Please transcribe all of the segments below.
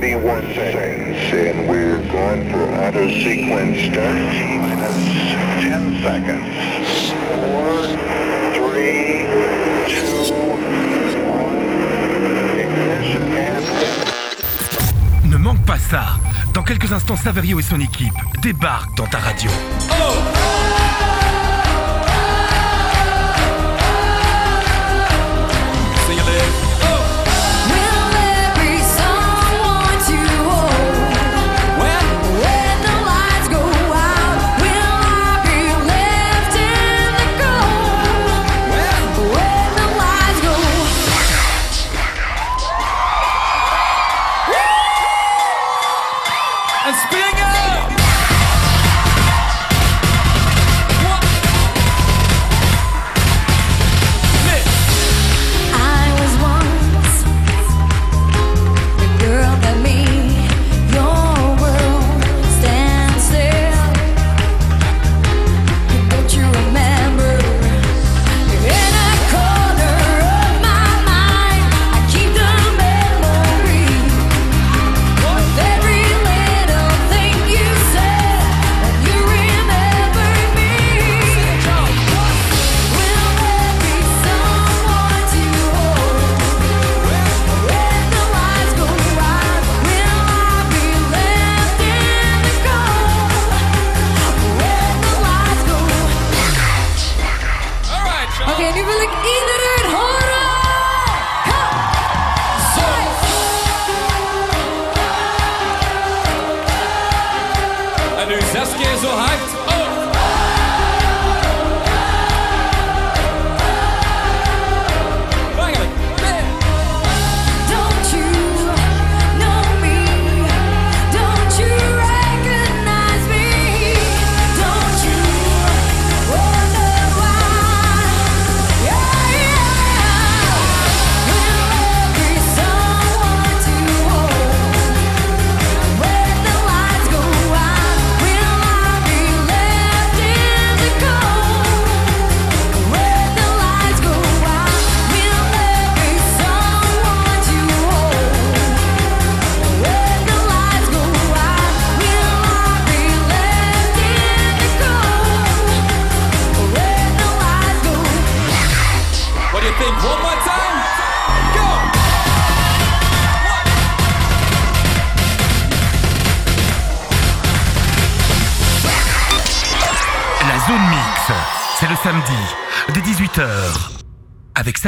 31 seconds, and we're going for auto sequence start. Minus 10 seconds. 4, 3, 2, 1. Ignition and... Ne manque pas ça. Dans quelques instants, Saverio et son équipe débarquent dans ta radio. Sing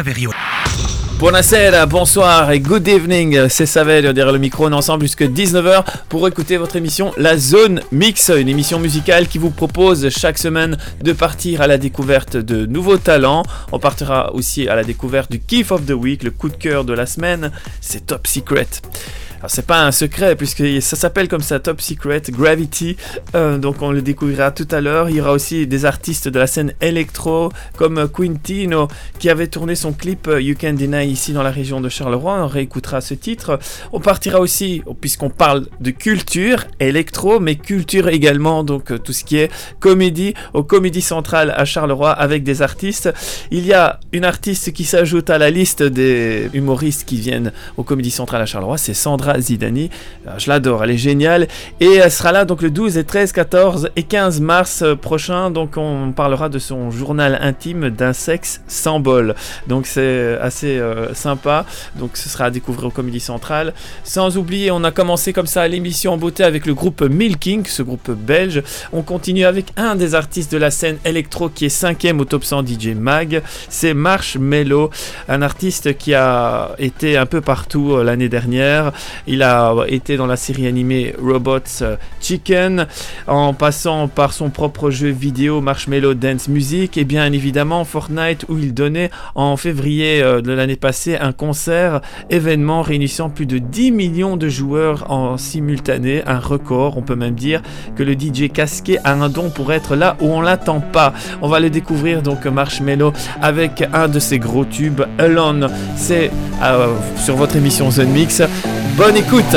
Saverio. Bonsoir et good evening, c'est Savel derrière le micro, on est ensemble jusqu'à 19h pour écouter votre émission La Zone Mix, une émission musicale qui vous propose chaque semaine de partir à la découverte de nouveaux talents. On partira aussi à la découverte du Kiff of the Week, le coup de cœur de la semaine, c'est Top Secret. Alors c'est pas un secret puisque ça s'appelle comme ça Top Secret Gravity. Euh, donc on le découvrira tout à l'heure. Il y aura aussi des artistes de la scène électro comme Quintino qui avait tourné son clip euh, You Can Deny ici dans la région de Charleroi. On réécoutera ce titre. On partira aussi puisqu'on parle de culture électro mais culture également donc euh, tout ce qui est comédie au Comédie Centrale à Charleroi avec des artistes. Il y a une artiste qui s'ajoute à la liste des humoristes qui viennent au Comédie Centrale à Charleroi, c'est Sandra Zidani. Euh, Je l'adore, elle est géniale. Et elle sera là donc le 12 et 13, 14 et 15 mars euh, prochain. Donc on parlera de son journal intime d'un sexe sans bol. Donc c'est assez euh, sympa. Donc ce sera à découvrir au Comédie Centrale. Sans oublier, on a commencé comme ça l'émission en beauté avec le groupe Milking, ce groupe belge. On continue avec un des artistes de la scène électro qui est cinquième au top 100 DJ Mag. C'est Marshmello, un artiste qui a été un peu partout l'année dernière. Il a été dans la série animée Robots euh, Chicken, en passant par son propre jeu vidéo Marshmello Dance Music et bien évidemment Fortnite où il donnait en février euh, de l'année passée un concert événement réunissant plus de 10 millions de joueurs en simultané, un record. On peut même dire que le DJ casqué a un don pour être là où on l'attend pas. On va le découvrir donc Marshmello avec un de ses gros tubes Alone. C'est euh, sur votre émission Zone Mix. Écoute.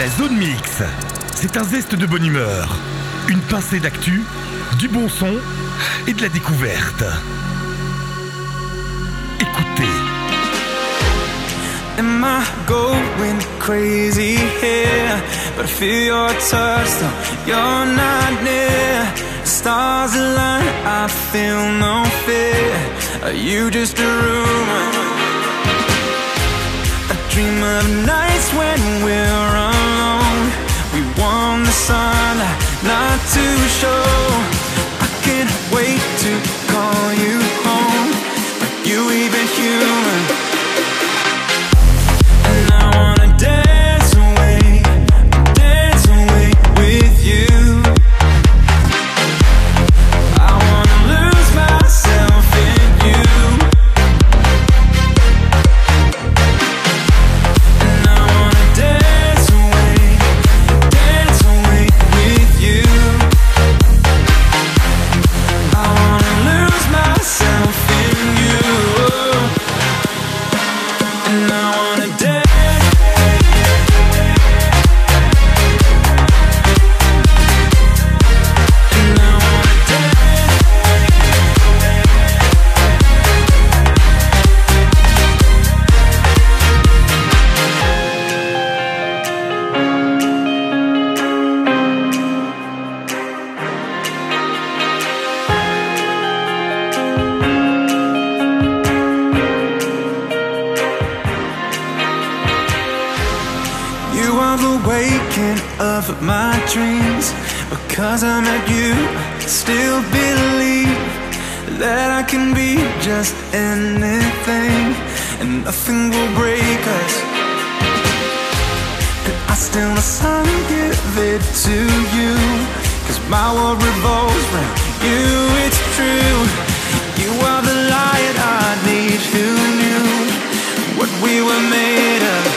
La zone mix, c'est un zeste de bonne humeur, une pincée d'actu, du bon son et de la découverte. Écoutez. Am I going crazy here? But I feel your touch, though you're not near. Stars align, I feel no fear. Are you just a rumor? A dream of nights when we're on. want the sunlight not to show. I can't wait to call you home. Are you even human? Because I met you, I still believe that I can be just anything and nothing will break us. And I still assign give it to you. Cause my world revolves around you, it's true. You are the light I need, who knew what we were made of?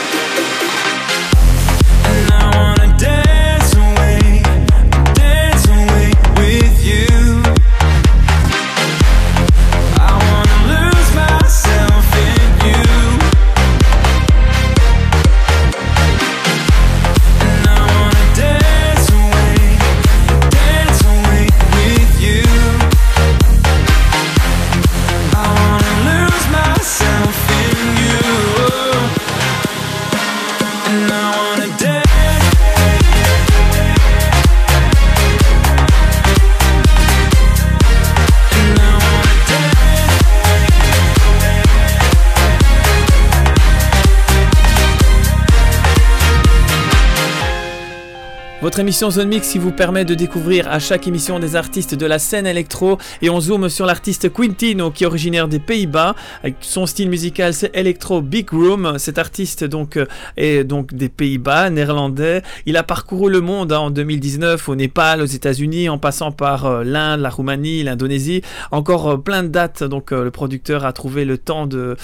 Émission Zone Mix qui vous permet de découvrir à chaque émission des artistes de la scène électro et on zoome sur l'artiste Quintino qui est originaire des Pays-Bas. Son style musical c'est Electro Big Room. Cet artiste donc euh, est donc des Pays-Bas, néerlandais. Il a parcouru le monde hein, en 2019 au Népal, aux États-Unis, en passant par euh, l'Inde, la Roumanie, l'Indonésie. Encore euh, plein de dates. Donc le producteur a trouvé le temps de,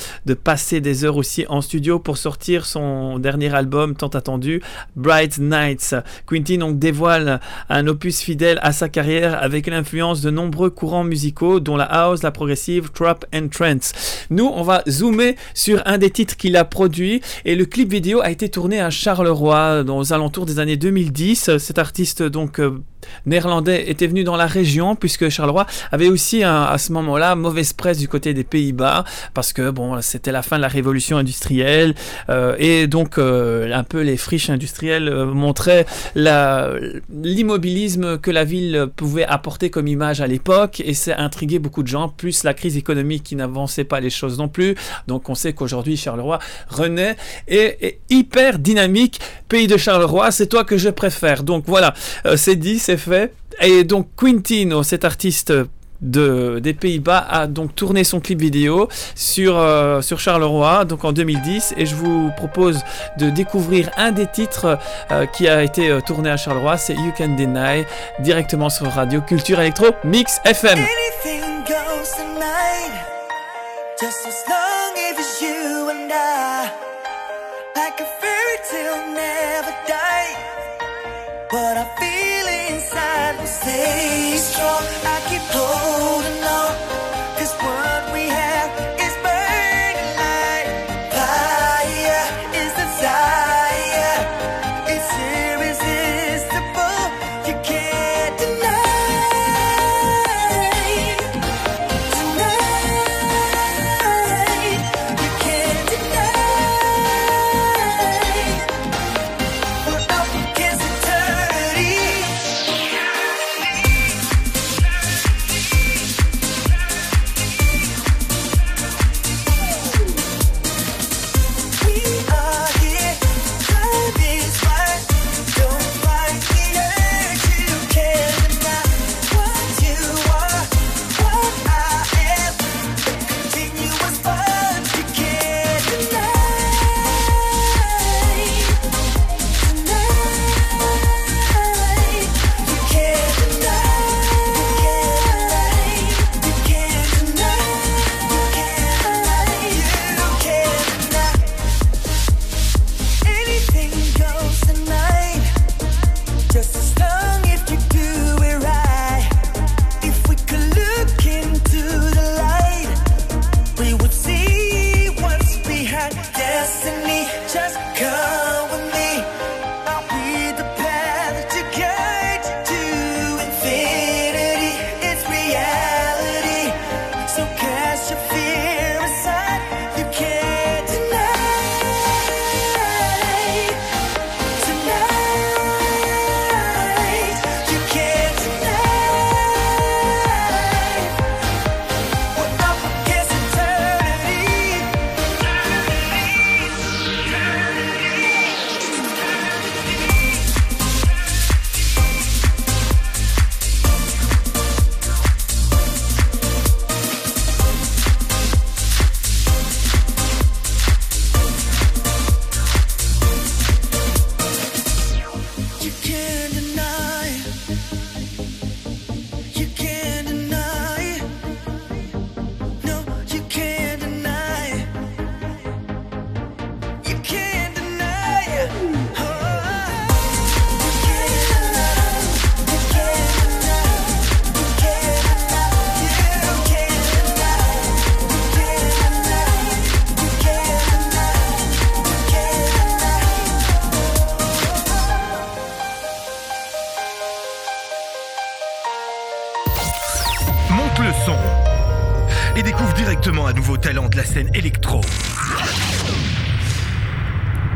passer des heures aussi en studio pour sortir son dernier album tant attendu, Bright Nights. Quintin donc dévoile un opus fidèle à sa carrière avec l'influence de nombreux courants musicaux dont la house, la progressive, trap and trance. Nous, on va zoomer sur un des titres qu'il a produit et le clip vidéo a été tourné à Charleroi dans aux alentours des années 2010. Cet artiste donc euh, néerlandais était venu dans la région puisque Charleroi avait aussi à ce moment-là mauvaise presse du côté des Pays-Bas parce que bon c'était la fin de la révolution industrielle euh, et donc euh, un peu les friches industrielles euh, montraient l'immobilisme que la ville pouvait apporter comme image à l'époque et ça intrigué beaucoup de gens plus la crise économique qui n'avançait pas les choses non plus. Donc on sait qu'aujourd'hui Charleroi renaît et hyper dynamique. Pays de Charleroi c'est toi que je préfère. Donc voilà c'est dit fait. Et donc Quintino cet artiste de, des Pays-Bas a donc tourné son clip vidéo sur, euh, sur Charleroi donc en 2010 et je vous propose de découvrir un des titres euh, qui a été euh, tourné à Charleroi c'est You Can Deny directement sur Radio Culture Electro Mix FM électro.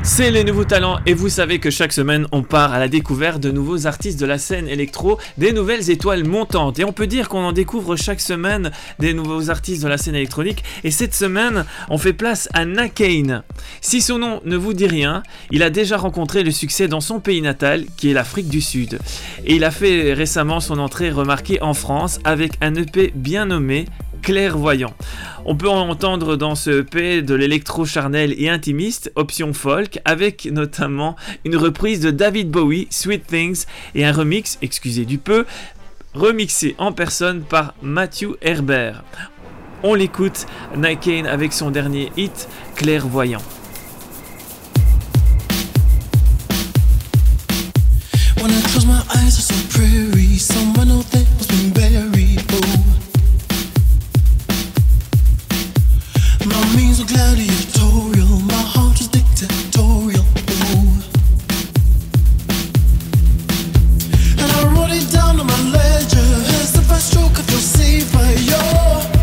C'est les nouveaux talents et vous savez que chaque semaine on part à la découverte de nouveaux artistes de la scène électro, des nouvelles étoiles montantes et on peut dire qu'on en découvre chaque semaine des nouveaux artistes de la scène électronique et cette semaine on fait place à Nakane. Si son nom ne vous dit rien, il a déjà rencontré le succès dans son pays natal qui est l'Afrique du Sud et il a fait récemment son entrée remarquée en France avec un EP bien nommé clairvoyant. On peut entendre dans ce EP de l'électro charnel et intimiste, option folk, avec notamment une reprise de David Bowie, Sweet Things, et un remix, excusez du peu, remixé en personne par Matthew Herbert. On l'écoute, Nikane avec son dernier hit, Clairvoyant. Means gladiatorial. My heart is dictatorial. Oh, and I wrote it down on my ledger. As the first stroke, I feel saved your.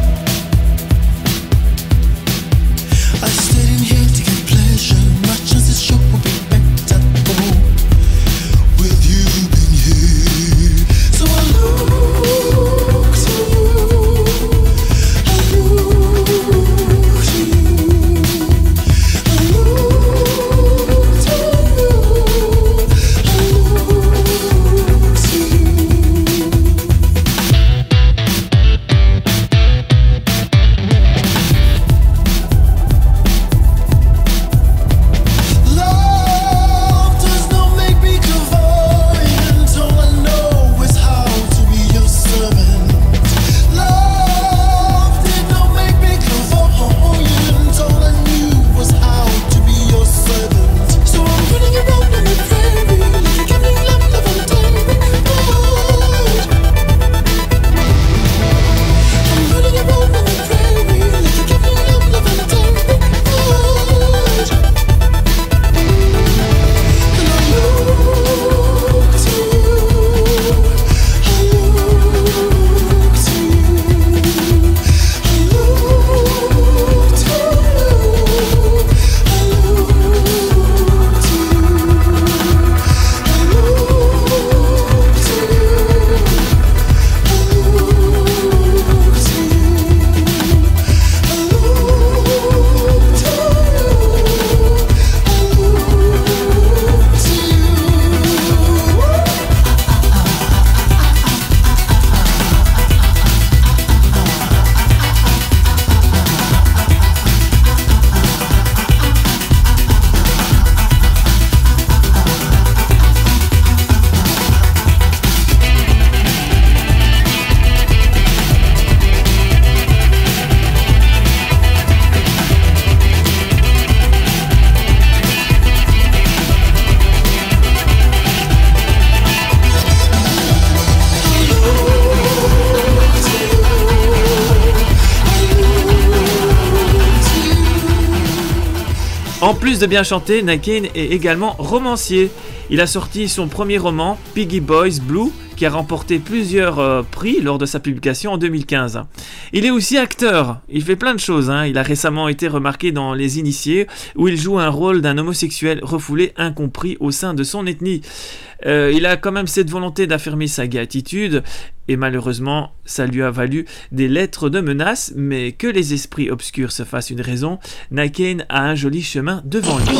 Plus de bien chanter, Nakane est également romancier. Il a sorti son premier roman, Piggy Boys Blue, qui a remporté plusieurs euh, prix lors de sa publication en 2015. Il est aussi acteur, il fait plein de choses. hein. Il a récemment été remarqué dans Les Initiés, où il joue un rôle d'un homosexuel refoulé, incompris au sein de son ethnie. Euh, il a quand même cette volonté d'affirmer sa gay attitude, et malheureusement, ça lui a valu des lettres de menaces, mais que les esprits obscurs se fassent une raison, Nakane a un joli chemin devant lui.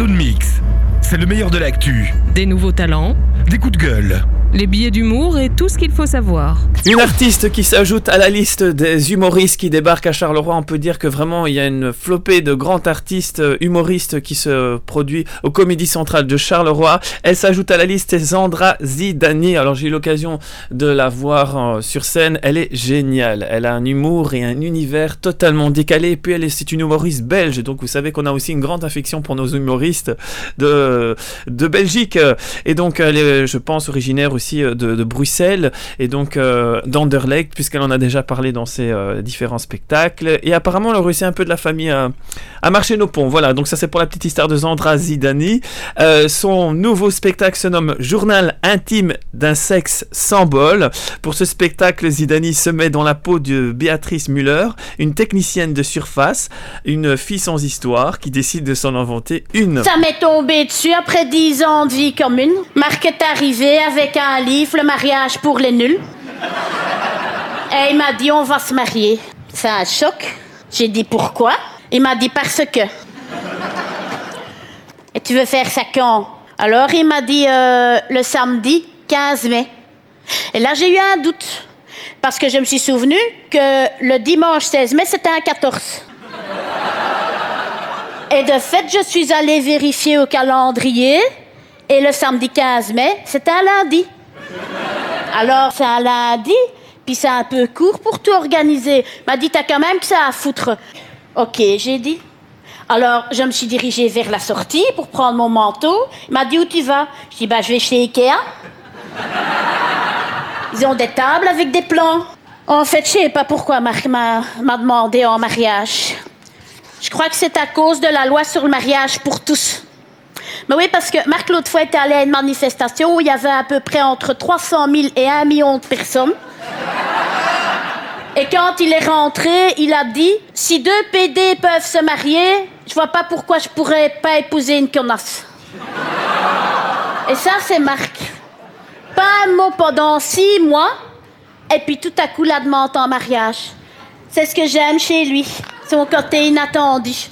zone mix, c'est le meilleur de l'actu. Des nouveaux talents, Des coups de gueule. Les billets d'humour et tout ce qu'il faut savoir. Une artiste qui s'ajoute à la liste des humoristes qui débarquent à Charleroi. On peut dire que vraiment il y a une flopée de grands artistes euh, humoristes qui se produit au Comédie Centrale de Charleroi. Elle s'ajoute à la liste c'est Zandra Zidani. Alors j'ai eu l'occasion de la voir euh, sur scène. Elle est géniale. Elle a un humour et un univers totalement décalé. Et puis elle est, c'est une humoriste belge. Donc vous savez qu'on a aussi une grande affection pour nos humoristes de, de Belgique. Et donc elle est, je pense, originaire euh, de, Bruxelles. Et donc euh, d'Anderlecht, puisqu'elle en a déjà parlé dans ses euh, différents spectacles. Et apparemment, elle a réussi un peu de la famille à, marcher nos ponts. Voilà, donc ça c'est pour la petite histoire de Zandra Zidani. Son nouveau spectacle se nomme Journal intime d'un sexe sans bol. Pour ce spectacle, Zidani se met dans la peau de Béatrice Müller, une technicienne de surface, une fille sans histoire qui décide de s'en inventer une. Ça m'est tombé dessus après dix ans de vie commune. Marc est arrivé avec un livre, Le mariage pour les nuls. Et il m'a dit, on va se marier. C'est un choc. J'ai dit, pourquoi? Il m'a dit, parce que. Et tu veux faire ça quand? Alors il m'a dit, euh, le samedi 15 mai. Et là, j'ai eu un doute. Parce que je me suis souvenu que le dimanche 16 mai, c'était un 14. Et de fait, je suis allée vérifier au calendrier. Et le samedi 15 mai, c'était un lundi. Alors, c'est un lundi, puis c'est un peu court pour tout organiser. M'a dit, t'as quand même que ça à foutre. Ok, j'ai dit. Alors, je me suis dirigée vers la sortie pour prendre mon manteau. Il m'a dit où tu vas? Je dis bah je vais chez Ikea. Ils ont des tables avec des plans. En fait, je sais pas pourquoi Marc m'a m'a demandé en mariage. Je crois que c'est à cause de la loi sur le mariage pour tous. Mais oui, parce que Marc, l'autre fois, était allé à une manifestation où il y avait à peu près entre 300 000 et 1 million de personnes. Et quand il est rentré, il a dit Si deux PD peuvent se marier, je vois pas pourquoi je pourrais pas épouser une connasse. Et ça, c'est Marc. Pas un mot pendant six mois, et puis tout à coup, la demande en mariage. C'est ce que j'aime chez lui, son côté inattendu.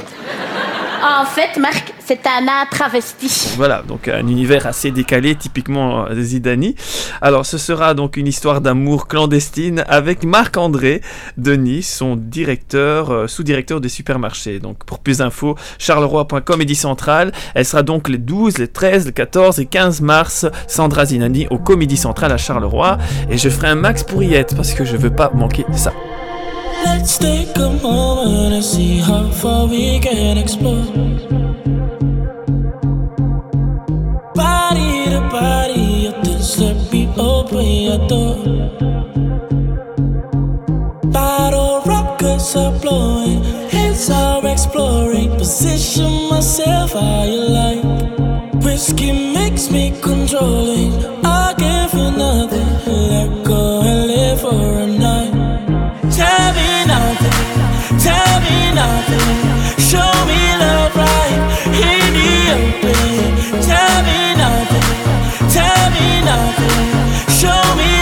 En fait, Marc, c'est un travesti. Voilà, donc un univers assez décalé, typiquement euh, Zidani. Alors, ce sera donc une histoire d'amour clandestine avec Marc-André Denis, son directeur, euh, sous-directeur des supermarchés. Donc, pour plus d'infos, charleroi.com, Comédie Centrale. Elle sera donc les 12, les 13, les 14 et 15 mars. Sandra Zinani au Comédie Centrale à Charleroi. Et je ferai un max pour y être parce que je veux pas manquer ça. Let's take a moment and see how far we can explore. Body to body, your things let me open your door. Bottle rockets are blowing, heads are exploring. Position myself how you like. Whiskey makes me controlling. I Show me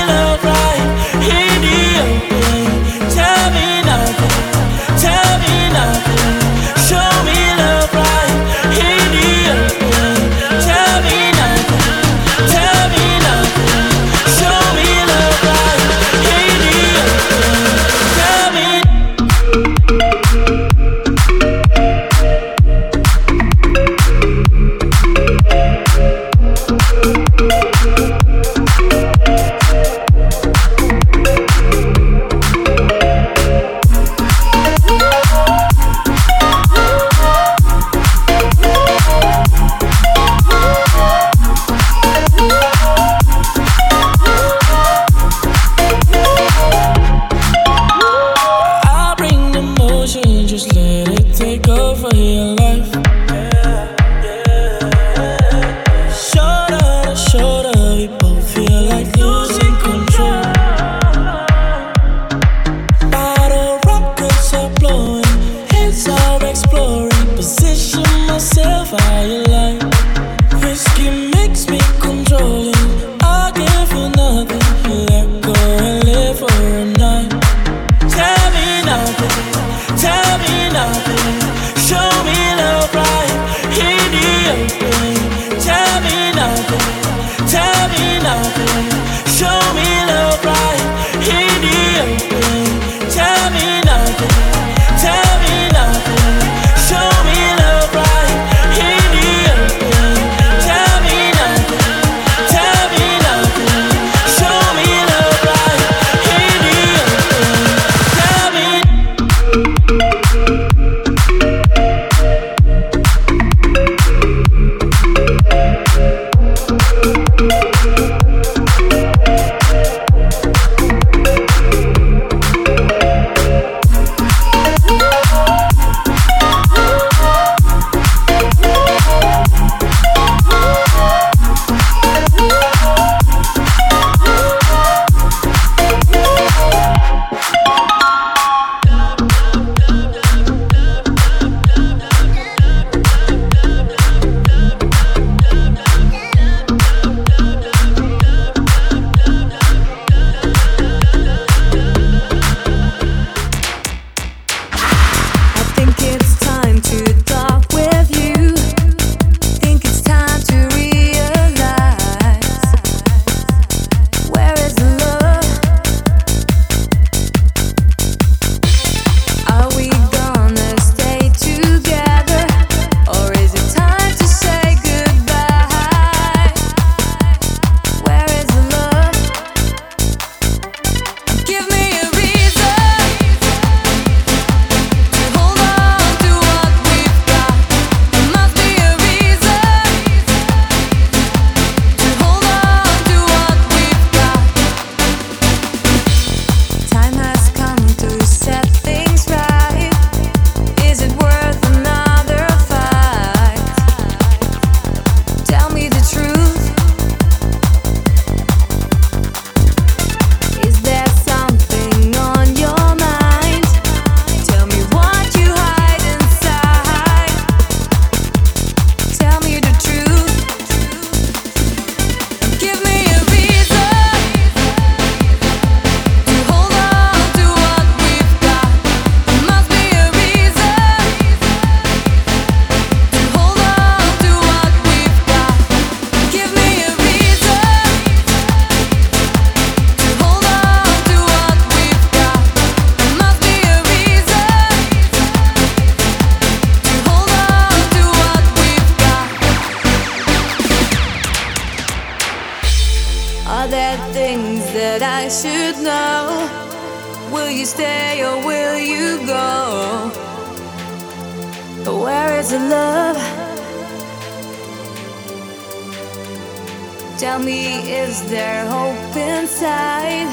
is there hope inside?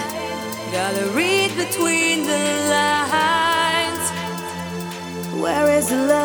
Gotta read between the lines. Where is the love?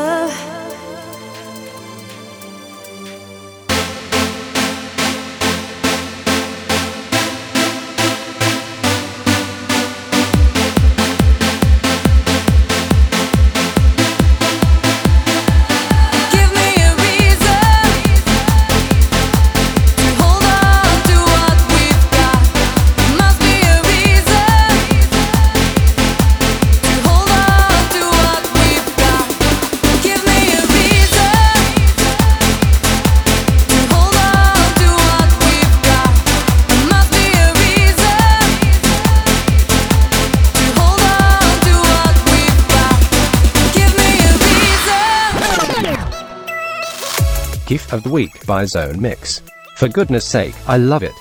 By Zone Mix. For goodness sake, I love it.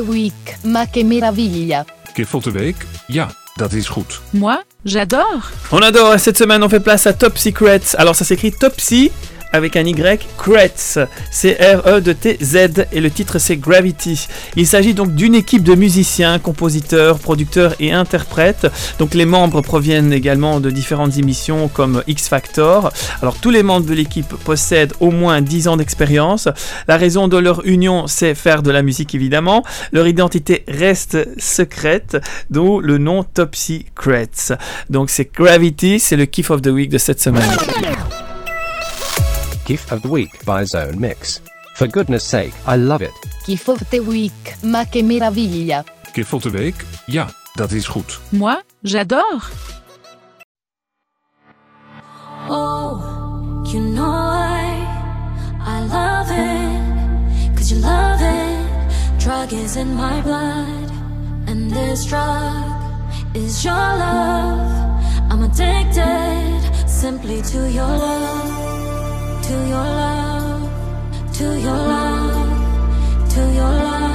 Week, ma che meraviglia. The Week? Ja, dat is goed. Moi, j'adore. On adore. Cette semaine, on fait place à Top Secrets. Alors, ça s'écrit Topsy avec un Y, Crets, C-R-E-T-Z, et le titre c'est Gravity. Il s'agit donc d'une équipe de musiciens, compositeurs, producteurs et interprètes. Donc les membres proviennent également de différentes émissions comme X Factor. Alors tous les membres de l'équipe possèdent au moins 10 ans d'expérience. La raison de leur union, c'est faire de la musique évidemment. Leur identité reste secrète, d'où le nom Topsy Crets. Donc c'est Gravity, c'est le kiff of the week de cette semaine. Gift of the Week by Zone Mix. For goodness sake, I love it. Gift of the Week, ma che meraviglia. Gift of the Week? Ja, dat is goed. Moi, j'adore. Oh, you know I, I love it, cause you love it. Drug is in my blood, and this drug is your love. I'm addicted simply to your love, to your love, to your love, to your love.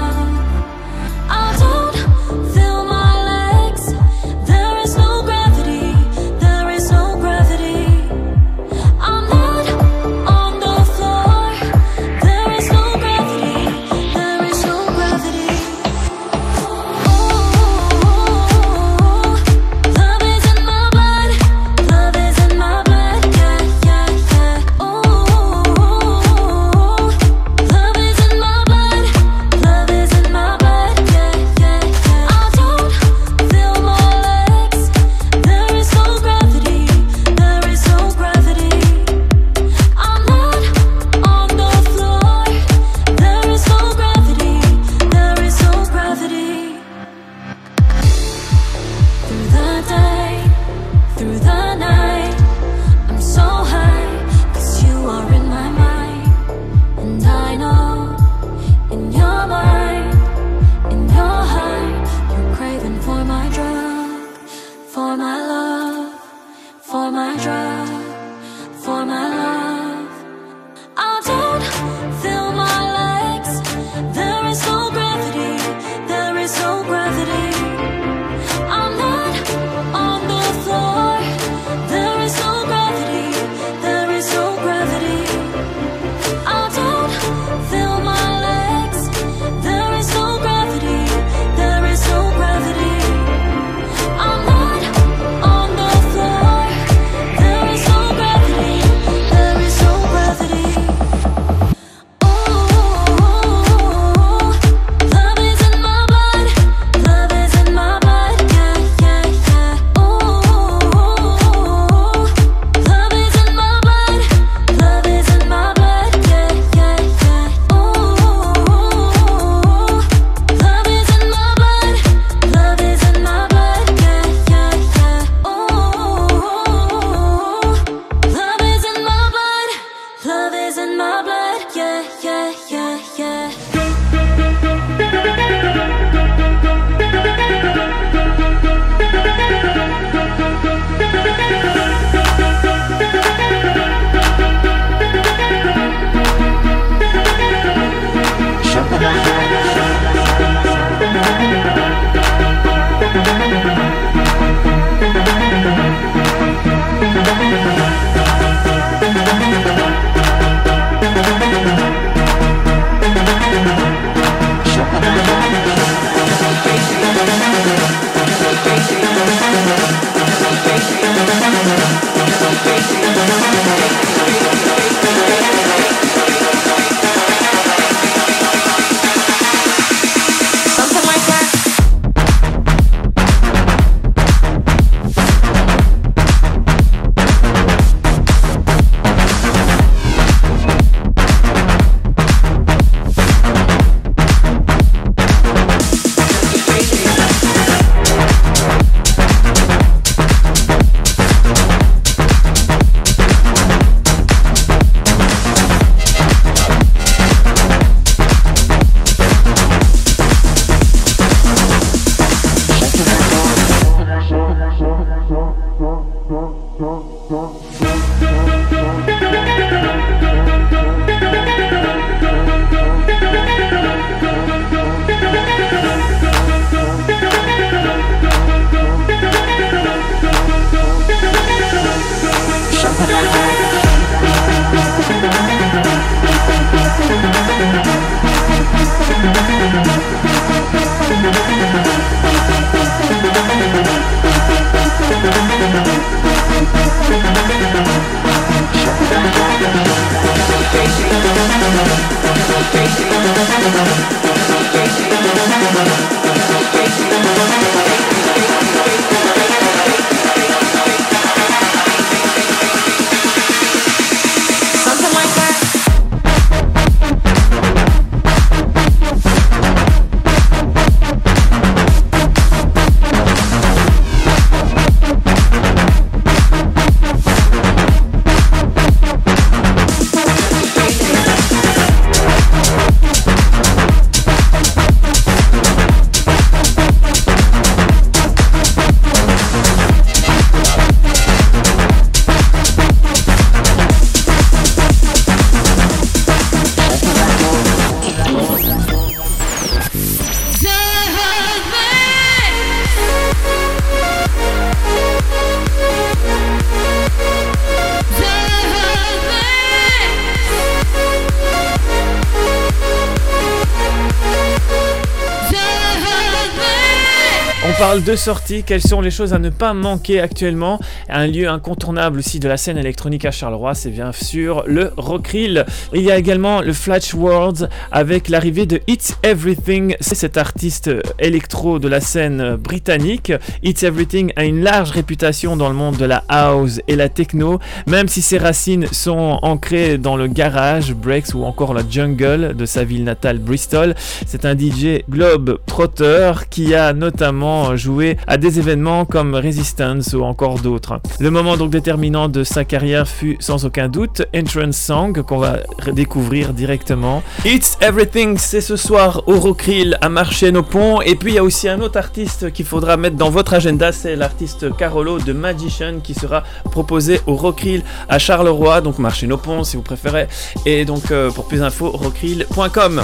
Parle de sorties, quelles sont les choses à ne pas manquer actuellement Un lieu incontournable aussi de la scène électronique à Charleroi, c'est bien sûr le Rockrill. Il y a également le Flash Worlds avec l'arrivée de It's Everything, c'est cet artiste électro de la scène britannique. It's Everything a une large réputation dans le monde de la house et la techno, même si ses racines sont ancrées dans le garage, breaks ou encore la jungle de sa ville natale Bristol. C'est un DJ globe trotteur qui a notamment joué à des événements comme Resistance ou encore d'autres. Le moment donc déterminant de sa carrière fut sans aucun doute Entrance Song qu'on va découvrir directement. It's Everything, c'est ce soir au Rockrill à marché nos ponts et puis il y a aussi un autre artiste qu'il faudra mettre dans votre agenda, c'est l'artiste Carolo de Magician qui sera proposé au Rockrill à Charleroi, donc marché nos ponts si vous préférez. Et donc euh, pour plus d'infos, rockrill.com.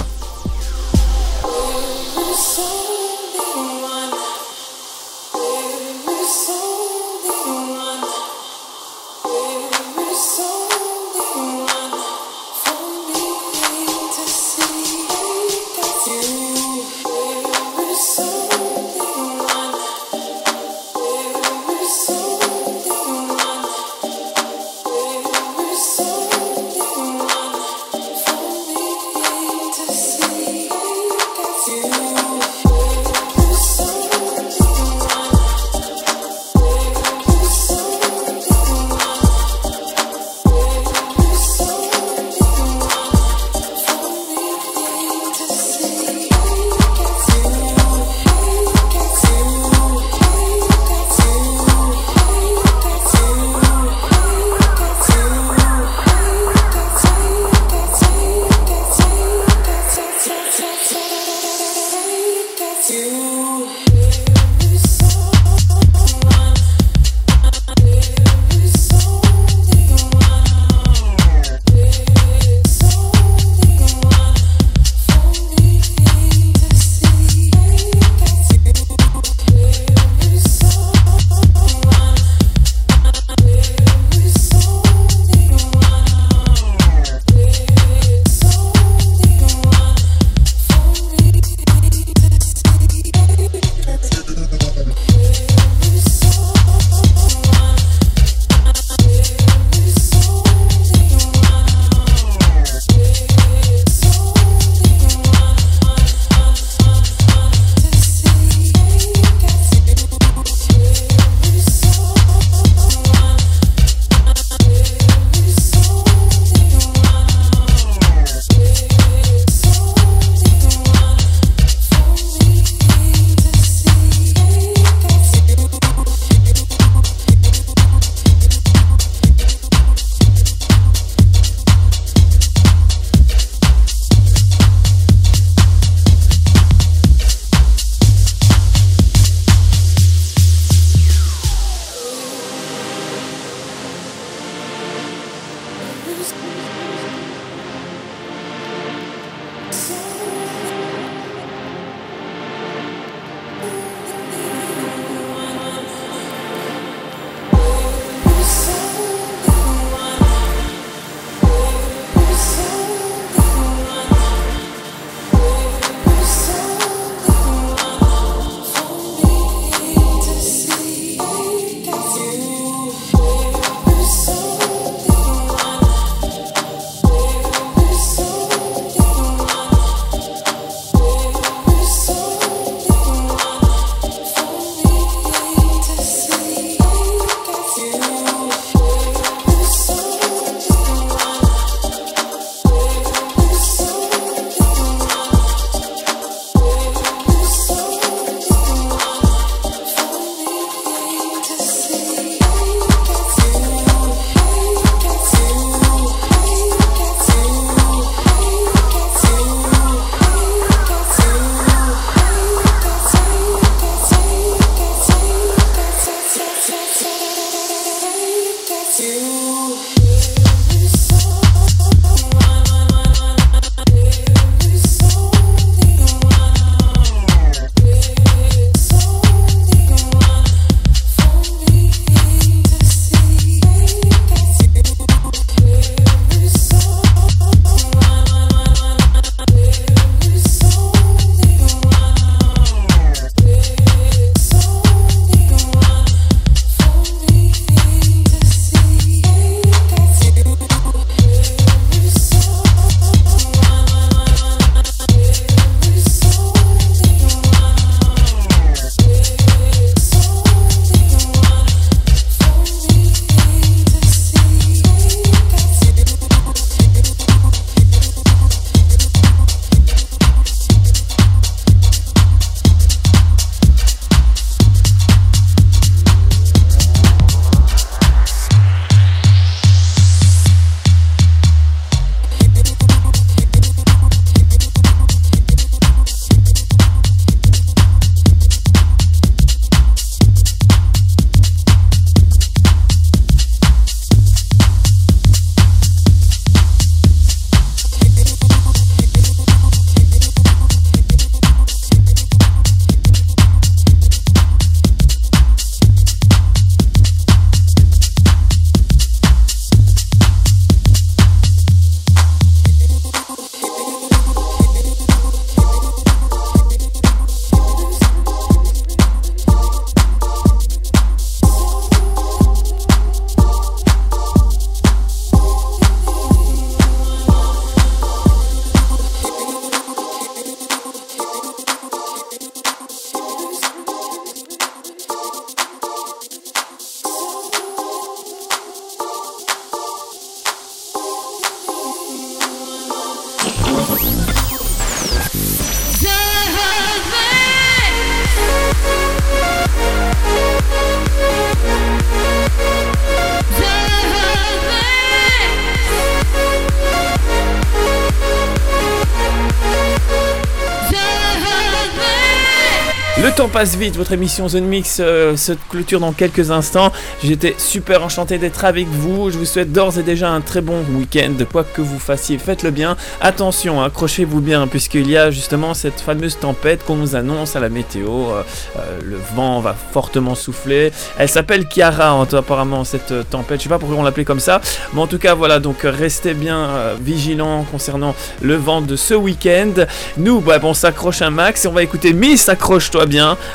Le temps passe vite, votre émission Zone Mix euh, se clôture dans quelques instants. J'étais super enchanté d'être avec vous. Je vous souhaite d'ores et déjà un très bon week-end. Quoi que vous fassiez, faites-le bien. Attention, accrochez-vous bien, puisqu'il y a justement cette fameuse tempête qu'on nous annonce à la météo. Euh, euh, le vent va fortement souffler. Elle s'appelle hein, apparemment, cette tempête. Je sais pas pourquoi on l'appelait comme ça. Mais en tout cas, voilà, donc restez bien vigilants concernant le vent de ce week-end. Nous, bah, on s'accroche un max et on va écouter Miss Accroche-toi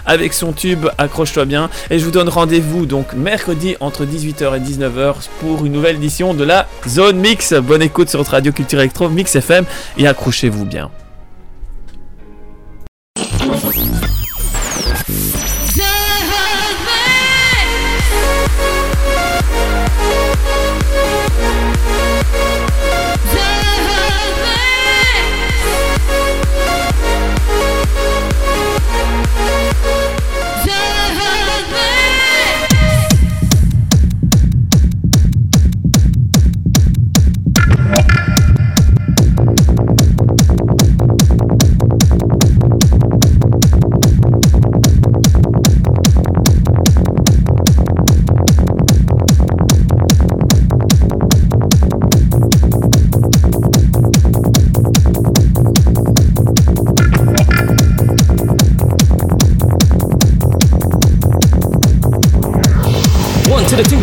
avec son tube Accroche-toi bien. Et je vous donne rendez-vous donc mercredi entre 18h et 19h pour une nouvelle édition de la Zone Mix. Bonne écoute sur votre radio Culture Electro Mix FM et accrochez-vous bien.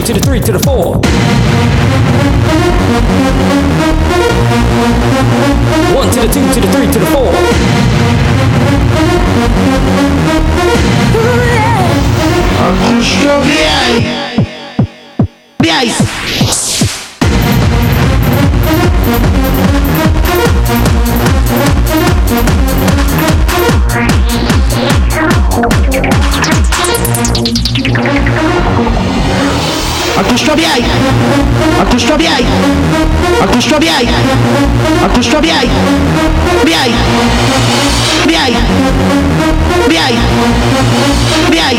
To the three to the four. One to the two to the three to the four. Accroche-toi bien Accroche-toi bien Accroche-toi bien Bien Bien Bien Bien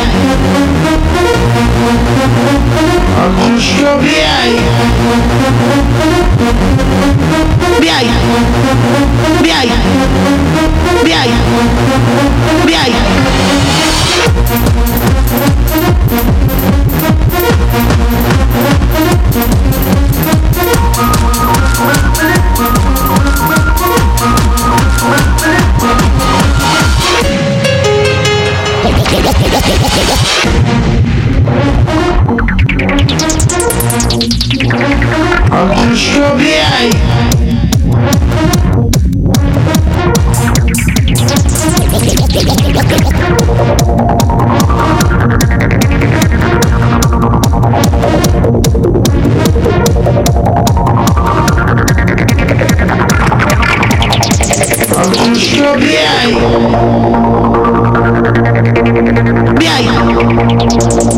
Accroche-toi bien Bien Bien Bien Bien Accroche-toi bien Accroche-toi bien Bien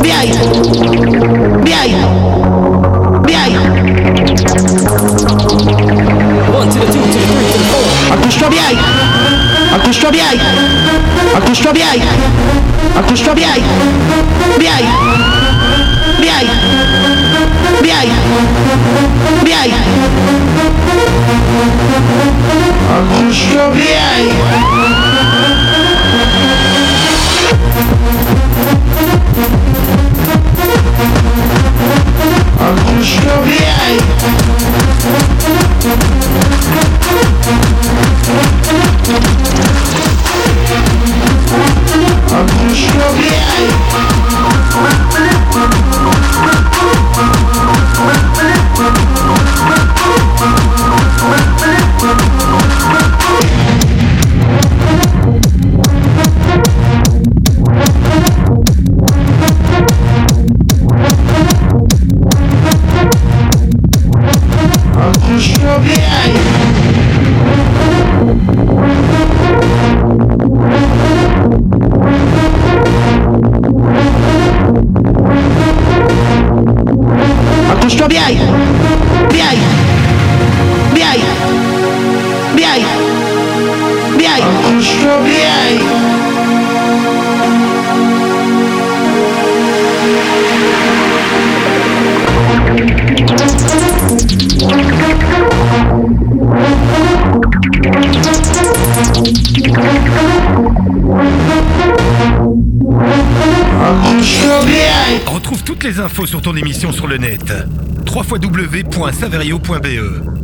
Bien Bien Bien four. Accroche-toi bien Accroche-toi bien Accroche-toi bien Accroche-toi www.saverio.be